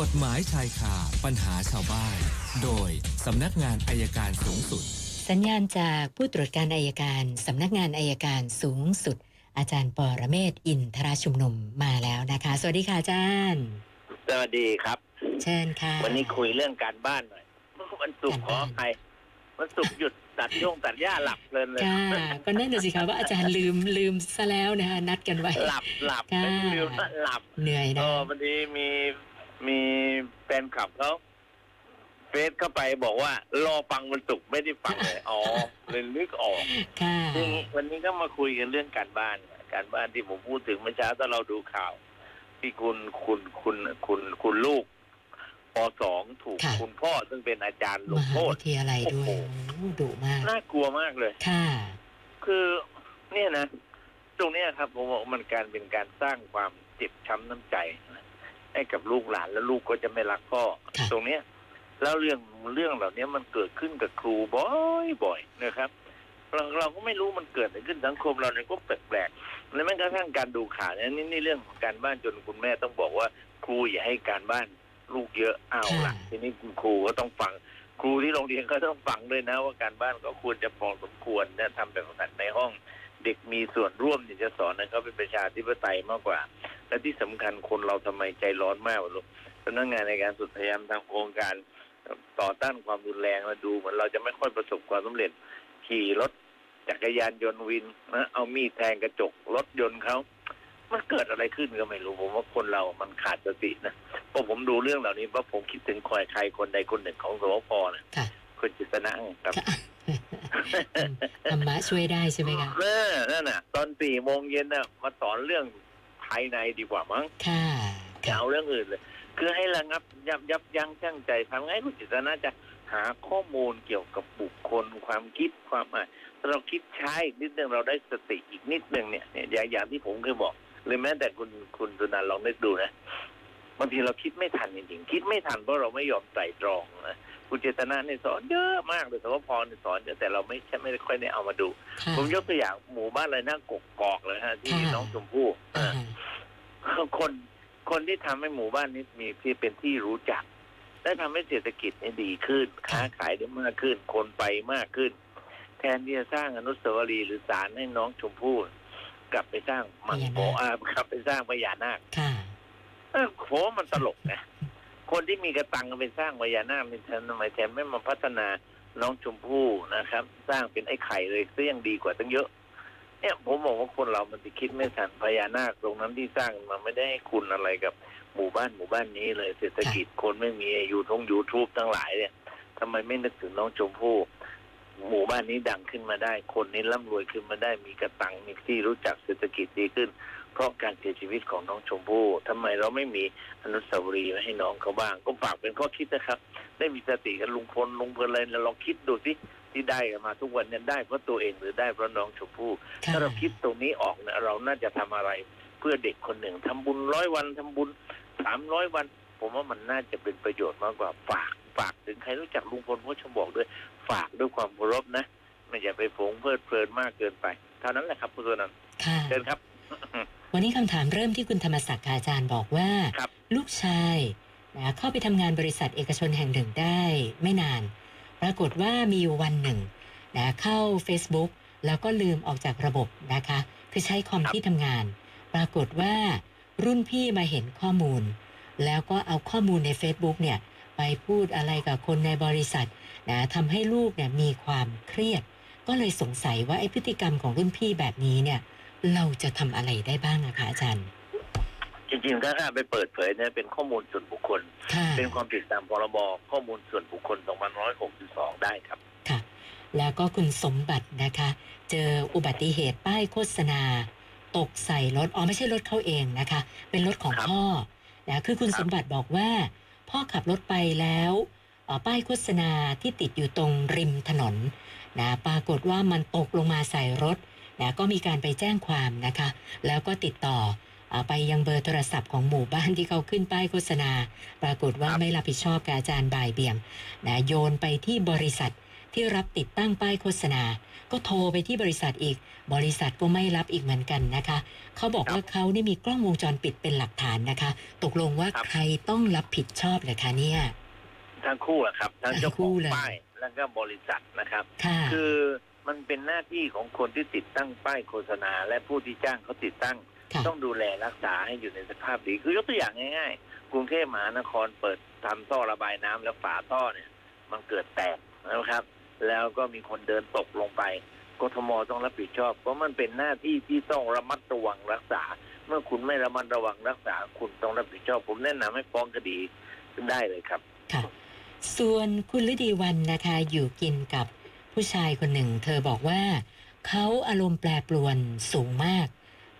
กฎหมายชายคาปัญหาชาวบ้าน โดยสำนักงานอายการสูงสุด สัญญาณจากผู้ตรวจการอายการสำนักงานอายการสูงสุด อาจารย์ปอระเมศวร์อินทราชุมนุมมาแล้วนะคะ สวัสดีค่ะอาจารย์ สวัสดีครับ เชิญค่ะ วันนี้คุยเรื่องการบ้านหน่อยวันศุกร์ขออภัยวันศุกร์หยุดตัดย่งตัดหญ้าหลับเพลินเลยค่ะก็นั่นน่ะสิคะว่าอาจารย์ลืมลืมซะแล้วนะคะนัดกันไว้หลับหลับค่ะไม่ลืมว่าหลับเหนื่อยเอนะอวันนี้มี มีแฟนคลับเขาเฟซเข้าไปบอกว่า รอฟังวันศุกร์ไม่ได้ฟังเลยอ๋อเลยนึกออกค่ะซึ่งวันนี้ก็มาคุยกันเรื่องการบ้าน การบ้านที่ผมพูดถึงเมื่อเช้าถ้าเราดูข่าว ที่คุณคุณคุณคุณคุณลูกปสองถูกคุณพ่อซึ่งเป็นอาจารย์ลมงหาโทษ วิทยาลัยด้วยโอ้โห โอ้ดุมาก น่ากลัวมากเลย ค่ะ คือเนี่ยนะ ตรงเนี้ยครับผมบอกมันการเป็นการสร้างความเจ็บช้ำน้ำใจนะ ให้กับลูกหลานแล้วลูกก็จะไม่รักพ่อค่ะตรงเนี้ย แล้วเรื่องเรื่องเหล่านี้มันเกิดขึ้นกับครูบ่อยบ่อยๆนะครับเราเราก็ไม่รู้มันเกิดอะไรขึ้นสังคมเราเนี่ยก็แปลกๆและแม้กระทั่งการดูข่าวเนี่ยนี่นี่เรื่องของการบ้านจนคุณแม่ต้องบอกว่า ครูอย่าให้การบ้านลูกเยอะเอาละค่ะทีนี้คุณครูก็ต้องฟัง ครูที่โรงเรียนก็ต้องฟังด้วยนะ ว่าการบ้านก็ควรจะพอสมควรนะทำแบบฝึกหัดในห้อง เด็กมีส่วนร่วมเนี่ยจะสอนนะเขาเป็นประชาธิปไตยมากกว่า และที่สำคัญคนเราทำไมใจร้อนมากวะลูกพนักงานในการสุดพยายามทำโครงการต่อต้านความรุนแรงมาดูเหมือนเราจะไม่ค่อยประสบความสำเร็จ ขี่รถจักรยานยนต์วินนะเอามีดแทงกระจกรถยนต์เขามันเกิดอะไรขึ้นก็ไม่รู้ผมว่าคนเรามันขาดสตินะพอผมดูเรื่องเหล่านี้เพราะผมคิดถึงคอยใครคนใดคนหนึ่งของสวพนะค่ะคุณจิตนะครับธรรมะช่วยได้ใช่ไหมคะเออนั่นน่ะ ตอนสี่โมงเย็นน่ะมาสอนเรื่อง ภายในดีกว่ามั้งค่ะจะค่ะเอาเรื่องอื่นเลย คือให้ระงับยับยับยั้งชั่งใจทำไงคุณจิตนะจะหาข้อมูลเกี่ยวกับบุคคล ความคิดความอะถ้าเราคิดใช้นิดนึงเราได้สติอีกนิดนึงเนี่ยเนี่ยอย่างอย่างที่ผมเคยบอกหรือแม้แต่คุณคุณสุนันท์ลองนึกดูนะบางทีเราคิดไม่ทันจริงๆ คิดไม่ทันเพราะเราไม่ยอมไตร่ตรองนะ คุณเจตนาเนี่ยสอนเยอะมากเลยแต่ว่าพรเนี่ยสอนเยอะแต่เราไม่ใช่ไม่ค่อยได้เอามาดูค่ะผมยกตัวอย่างหมู่บ้านอะไรนะกกกอกเลยฮะ ที่ค่ะน้องชมพู่อ่าคนคนที่ทำให้หมู่บ้านนี้มีที่เป็นที่รู้จัก และทำให้เศรษฐกิจเนี่ยดีขึ้น ค้าขายได้มากขึ้น คนไปมากขึ้น แทนที่จะสร้างอนุสาวรีย์หรือศาลให้น้องชมพู่กลับไปสร้างมังโกอ่ากลับไปสร้างพญานาคค่ะเออโหมันตลกนะ คนที่มีกระตังก็ไปสร้างพญานาคเป็นทนทำไมแทนไม่มาพัฒนาน้องชมพู่นะครับ สร้างเป็นไอ้ไข่เลยก็ยังดีกว่าตั้งเยอะ เนี่ยผมบอกว่าคนเรามันจะคิดไม่ทันพญานาคตรงนั้นที่สร้างมันไม่ได้ให้คุณอะไรกับหมู่บ้านหมู่บ้านนี้เลยเศรษฐกิจคนไม่มีอยูทงยูทูบทั้งหลายเนี่ยทำไมไม่นึกถึงน้องชมพู่หมู่บ้านนี้ดังขึ้นมาได้ คนนี้ร่ำรวยขึ้นมาได้มีกระตังมีที่รู้จักเศรษฐกิจดีขึ้น เพราะการเสียชีวิตของน้องชมพู่ทำไมเราไม่มีอนุสาวรีย์ไว้ให้น้องเขาบ้าง ก็ฝากเป็นข้อคิดนะครับ ได้มีสติกันลุงพลลุงเพลินอะไรลองคิดดูสิที่ได้กันมาทุกวันเนี่ยได้เพราะตัวเองหรือได้เพราะน้องชมพู่ค่ะถ้าเราคิดตรงนี้ออกเนี่ยเราน่าจะทำอะไรเพื่อเด็กคนหนึ่งทำบุญร้อยวันทำบุญสามร้อยวัน ผมว่ามันน่าจะเป็นประโยชน์มากกว่าฝากฝากถึงใครรู้จักลุงพลก็ชมบอกด้วย ฝากด้วยความเคารพนะไม่อย่าไปฝงเพลิดเพลินมากเกินไปเท่านั้นแหละครับคุณสุนันท์ค่ะเชิญครับ วันนี้คำถามเริ่มที่คุณธรรมศักดิ์ค่ะอาจารย์บอกว่าครับลูกชายนะเข้าไปทำงานบริษัทเอกชนแห่งหนึ่งได้ไม่นาน ปรากฏว่ามีอยู่วันหนึ่งนะเข้า Facebook แล้วก็ลืมออกจากระบบนะคะ คือใช้คอมครับที่ทำงาน ปรากฏว่ารุ่นพี่มาเห็นข้อมูล แล้วก็เอาข้อมูลใน Facebook เนี่ยไปพูดอะไรกับคนในบริษัทนะทำให้ลูกเนี่ยมีความเครียด ก็เลยสงสัยว่าไอ้พฤติกรรมของรุ่นพี่แบบนี้เนี่ย เราจะทำอะไรได้บ้างนะคะอาจารย์ จริงๆ ถ้าไปเปิดเผยเนี่ยเป็นข้อมูลส่วนบุคคล ค่ะ เป็นความผิดตามพรบข้อมูลส่วนบุคคล 2562 ได้ครับ ค่ะ แล้วก็คุณสมบัตินะคะ เจออุบัติเหตุป้ายโฆษณา ตกใส่รถ อ๋อไม่ใช่รถเขาเองนะคะ เป็นรถของครับพ่อนะคือคุณครับ สมบัติบอกว่า พ่อขับรถไปแล้วเอ่อป้ายโฆษณาที่ติดอยู่ตรงริมถนนนะปรากฏว่ามันตกลงมาใส่รถ นะก็มีการไปแจ้งความนะคะ แล้วก็ติดต่ออาไปยังเบอร์โทรศัพท์ของหมู่บ้านที่เขาขึ้นป้ายโฆษณา ปรากฏว่าครับไม่รับผิดชอบกับอาจารย์บ่ายเบี่ยงนะโยนไปที่บริษัทที่รับติดตั้งป้ายโฆษณา ก็โทรไปที่บริษัทอีก บริษัทก็ไม่รับอีกเหมือนกันนะคะ เขาบอกว่าเขานี่มีกล้องวงจรปิดเป็นหลักฐานนะคะ ตกลงว่าครับใครต้องรับผิดชอบเลยคะเนี่ย ทั้งคู่อะครับ ทั้งเจ้าทั้งคู่ของเลยป้ายแล้วก็บริษัทนะครับค่ะคือ มันเป็นหน้าที่ของคนที่ติดตั้งป้ายโฆษณา และผู้ที่จ้างเขาติดตั้งค่ะต้องดูแลรักษาให้อยู่ในสภาพดี คือยกตัวอย่างง่ายๆ กรุงเทพมหานครเปิดทำท่อระบายน้ำแล้วฝาท่อเนี่ย มันเกิดแตกนะครับ แล้วก็มีคนเดินตกลงไปกทมต้องรับผิดชอบ เพราะมันเป็นหน้าที่ที่ต้องระมัดระวังรักษา เมื่อคุณไม่ระมัดระวังรักษา คุณต้องรับผิดชอบ ผมแนะนำให้ฟ้องคดีได้เลยครับ ค่ะ ส่วนคุณฤดีวันนะคะ อยู่กินกับ ผู้ชายคนหนึ่ง เธอบอกว่า เขาอารมณ์แปรปรวนสูงมาก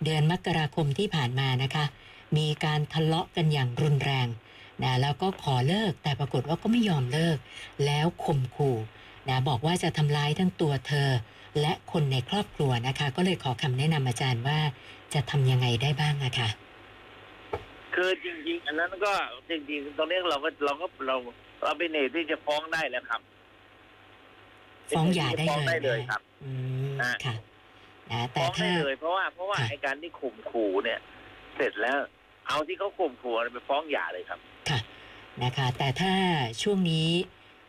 เดือนมกราคมที่ผ่านมานะคะ มีการทะเลาะกันอย่างรุนแรงนะแล้วก็ขอเลิกแต่ปรากฏว่าก็ไม่ยอมเลิก แล้วข่มขู่นะบอกว่าจะทำร้ายทั้งตัวเธอ และคนในครอบครัวนะคะ ก็เลยขอคำแนะนำอาจารย์ว่าจะทำยังไงได้บ้างอะค่ะคือจริง ๆ อันนั้นก็จริงๆตรงนี้เราก็เราก็เราเราเป็นเหตุที่จะฟ้องได้แล้วครับ ฟ้องหย่าได้ฟ้องเลยได้เลยนะครับอืมอะค่ะนะแต่ฟ้องถ้า ได้เลยเพราะว่าเพราะว่าค่ะ ไอการที่ข่มขู่เนี่ย เสร็จแล้ว เอาที่เขาข่มขู่ไปฟ้องหย่าเลยครับ ค่ะนะคะ แต่ถ้าช่วงนี้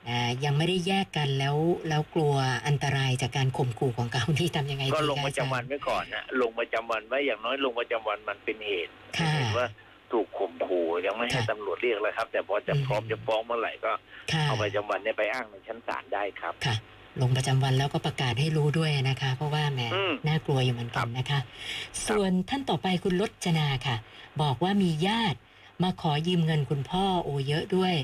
อ่ายังไม่ได้แยกกันแล้วแล้วกลัวอันตรายจากการข่มขู่ของเขาที่ทำยังไงก็ดีลงคะประจำวันอาจารย์ ไว้ก่อนนะลงประจำวันไว้อย่างน้อยลงประจำวันมันเป็นเหตุค่ะเห็นว่าถูกข่มขู่ยังไม่ให้ค่ะตำรวจเรียกเลยครับ แต่พอจะอืม พร้อมจะฟ้องเมื่อไหร่ก็ ค่ะ เอาประจำวันเนี่ยไปอ้างในชั้นศาลได้ครับ ค่ะ ลงประจำวันแล้วก็ประกาศให้รู้ด้วยนะคะ เพราะว่าแหมอืมน่ากลัวอยู่เหมือนกันนะคะ ส่วนท่านต่อไปคุณลจนาค่ะ บอกว่ามีญาติมาขอยืมเงินคุณพ่อโอเยอะด้วย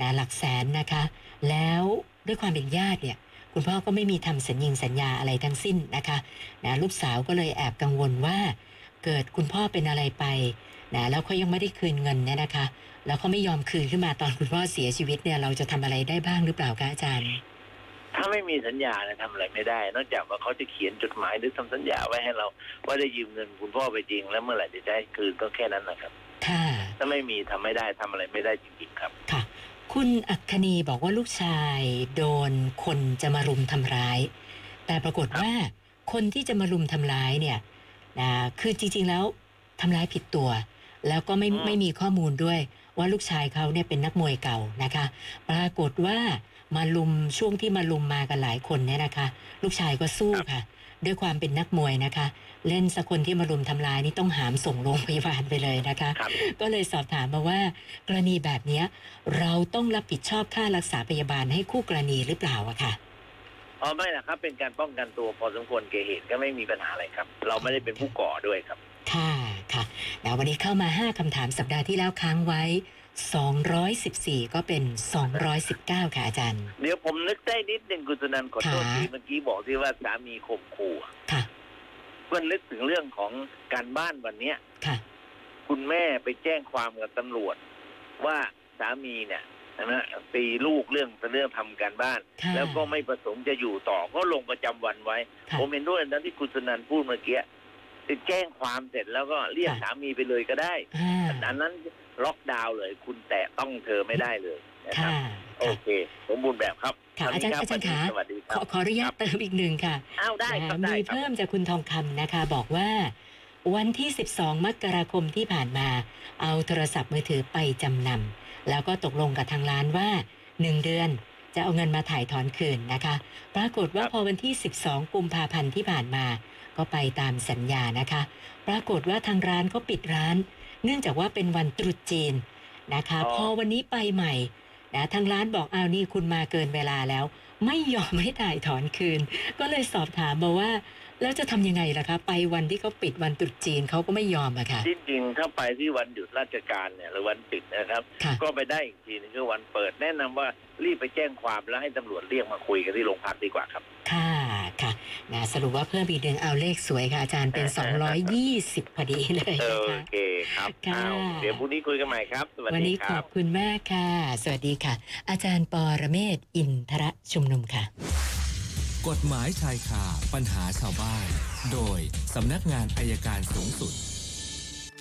นะหลักแสนนะคะ แล้วด้วยความเป็นญาติเนี่ย คุณพ่อก็ไม่มีทำสัญญิงสัญญาอะไรทั้งสิ้นนะคะนะลูกสาวก็เลยแอบกังวลว่าเกิดคุณพ่อเป็นอะไรไปนะแล้วเขายังไม่ได้คืนเงินเนี่ยนะคะ แล้วเขาไม่ยอมคืนขึ้นมาตอนคุณพ่อเสียชีวิตเนี่ยเราจะทำอะไรได้บ้างหรือเปล่าคะอาจารย์ ถ้าไม่มีสัญญาเนี่ยทำอะไรไม่ได้ นอกจากว่าเขาจะเขียนจดหมายหรือทำสัญญาไว้ให้เรา ว่าได้ยืมเงินคุณพ่อไปจริง แล้วเมื่อไหร่จะได้คืนก็แค่นั้นนะครับค่ะถ้าไม่มีทำไม่ได้ทำอะไรไม่ได้จริงๆครับค่ะ คุณอัคคณีบอกว่าลูกชายโดนคนจะมารุมทำร้าย แต่ปรากฏว่าคนที่จะมารุมทำร้ายเนี่ยนะคือจริง ๆแล้วทำร้ายผิดตัว แล้วก็ไม่อืมไม่มีข้อมูลด้วยว่าลูกชายเขาเนี่ยเป็นนักมวยเก่านะคะ ปรากฏว่า มาลุมช่วงที่มาลุมมากันหลายคนเนี่ยนะคะ ลูกชายก็สู้ค่ะ ด้วยความเป็นนักมวยนะคะ เล่นสักคนที่มารุมทำร้ายนี่ต้องหามส่งโรงพยาบาลไปเลยนะคะครับก็เลยสอบถามมาว่า กรณีแบบเนี้ยเราต้องรับผิดชอบค่ารักษาพยาบาลให้คู่กรณีหรือเปล่าอะค่ะอ๋อไม่นะครับ เป็นการป้องกันตัวพอสมควรเกเหตุก็ไม่มีปัญหาอะไรครับ เราไม่ได้เป็นผู้ก่อด้วยครับ ค่ะค่ะแล้ววันนี้เข้ามา 5คำถามสัปดาห์ที่แล้วค้างไว้214 ก็เป็น 219 ค่ะอาจารย์ เดี๋ยวผมนึกได้นิดหนึ่งคุณสุนันท์ขอโทษค่ะ ทีเมื่อกี้บอกที่ว่าสามีข่มขู่อะค่ะ เพื่อนนึกถึงเรื่องของการบ้านวันเนี้ย ค่ะ คุณแม่ไปแจ้งความกับตำรวจ ว่าสามีเนี่ยนะตีลูกเรื่องเรื่องทำการบ้าน ค่ะ แล้วก็ไม่ประสงค์จะอยู่ต่อก็ลงประจำวันไว้ ค่ะ ผมเห็นด้วยนะที่คุณสุนันท์พูดเมื่อกี้ไปแจ้งความเสร็จแล้วก็เรียกค่ะ สามีไปเลยก็ได้ อ่า อันนั้นล็อกดาวน์เลย คุณแตะต้องเธอไม่ได้เลยนะครับค่ะโอค่ะเคสมบูรณ์แบบครับค่ะเท่นี้อาจารย์คบอาจารย์วันนี้คะสวัสดีคขรัอบขออนุญาตเติมอีกหนึ่งค่ะอ้าวได้ครับนะได้มีครับเพิ่มจากคุณทองคำนะคะ บอกว่า วันที่ 12 มกราคมที่ผ่านมา เอาโทรศัพท์มือถือไปจำนำแล้วก็ตกลงกับทางร้านว่า 1 เดือนจะเอาเงินมาถ่ายถอนคืนนะคะ ปรากฏว่าครับพอวันที่ 12 กุมภาพันธ์ที่ผ่านมา ก็ไปตามสัญญานะคะ ปรากฏว่าทางร้านเขาปิดร้าน เนื่องจากว่าเป็นวันตรุษจีนนะคะ อ๋อ พอวันนี้ไปใหม่นะทางร้านบอกอ้าวนี่คุณมาเกินเวลาแล้ว ไม่ยอมให้ถ่ายถอนคืน ก็เลยสอบถามมาว่า แล้วจะทำยังไงล่ะคะ ไปวันที่เขาปิดวันตรุษจีนเขาก็ไม่ยอมอะค่ะ ที่จริงถ้าไปที่วันหยุดราชการเนี่ยหรือวันปิดนะครับ ค่ะ ก็ไปได้อีกทีนึงคือวันเปิดแนะนำว่ารีบไปแจ้งความแล้วให้ตำรวจเรียกมาคุยกันที่โรงพักดีกว่าครับ ค่ะค่ะ นะสรุปว่าเพิ่มอีกหนึ่งเอาเลขสวยค่ะอาจารย์เป็น 220 พอดีเลยโอนะคะเคครับค่ะอ้าวเดี๋ยวพรุ่งนี้คุยกันใหม่ครับ สวัสวันดีนี้คขรัอบ บคุณมากค่ะ สวัสดีค่ะ อาจารย์ปอระเมศวร์อินทรชุมนุมค่ะ กฎหมายชายคาปัญหาชาวบ้าน โดยสำนักงานอายการสูงสุด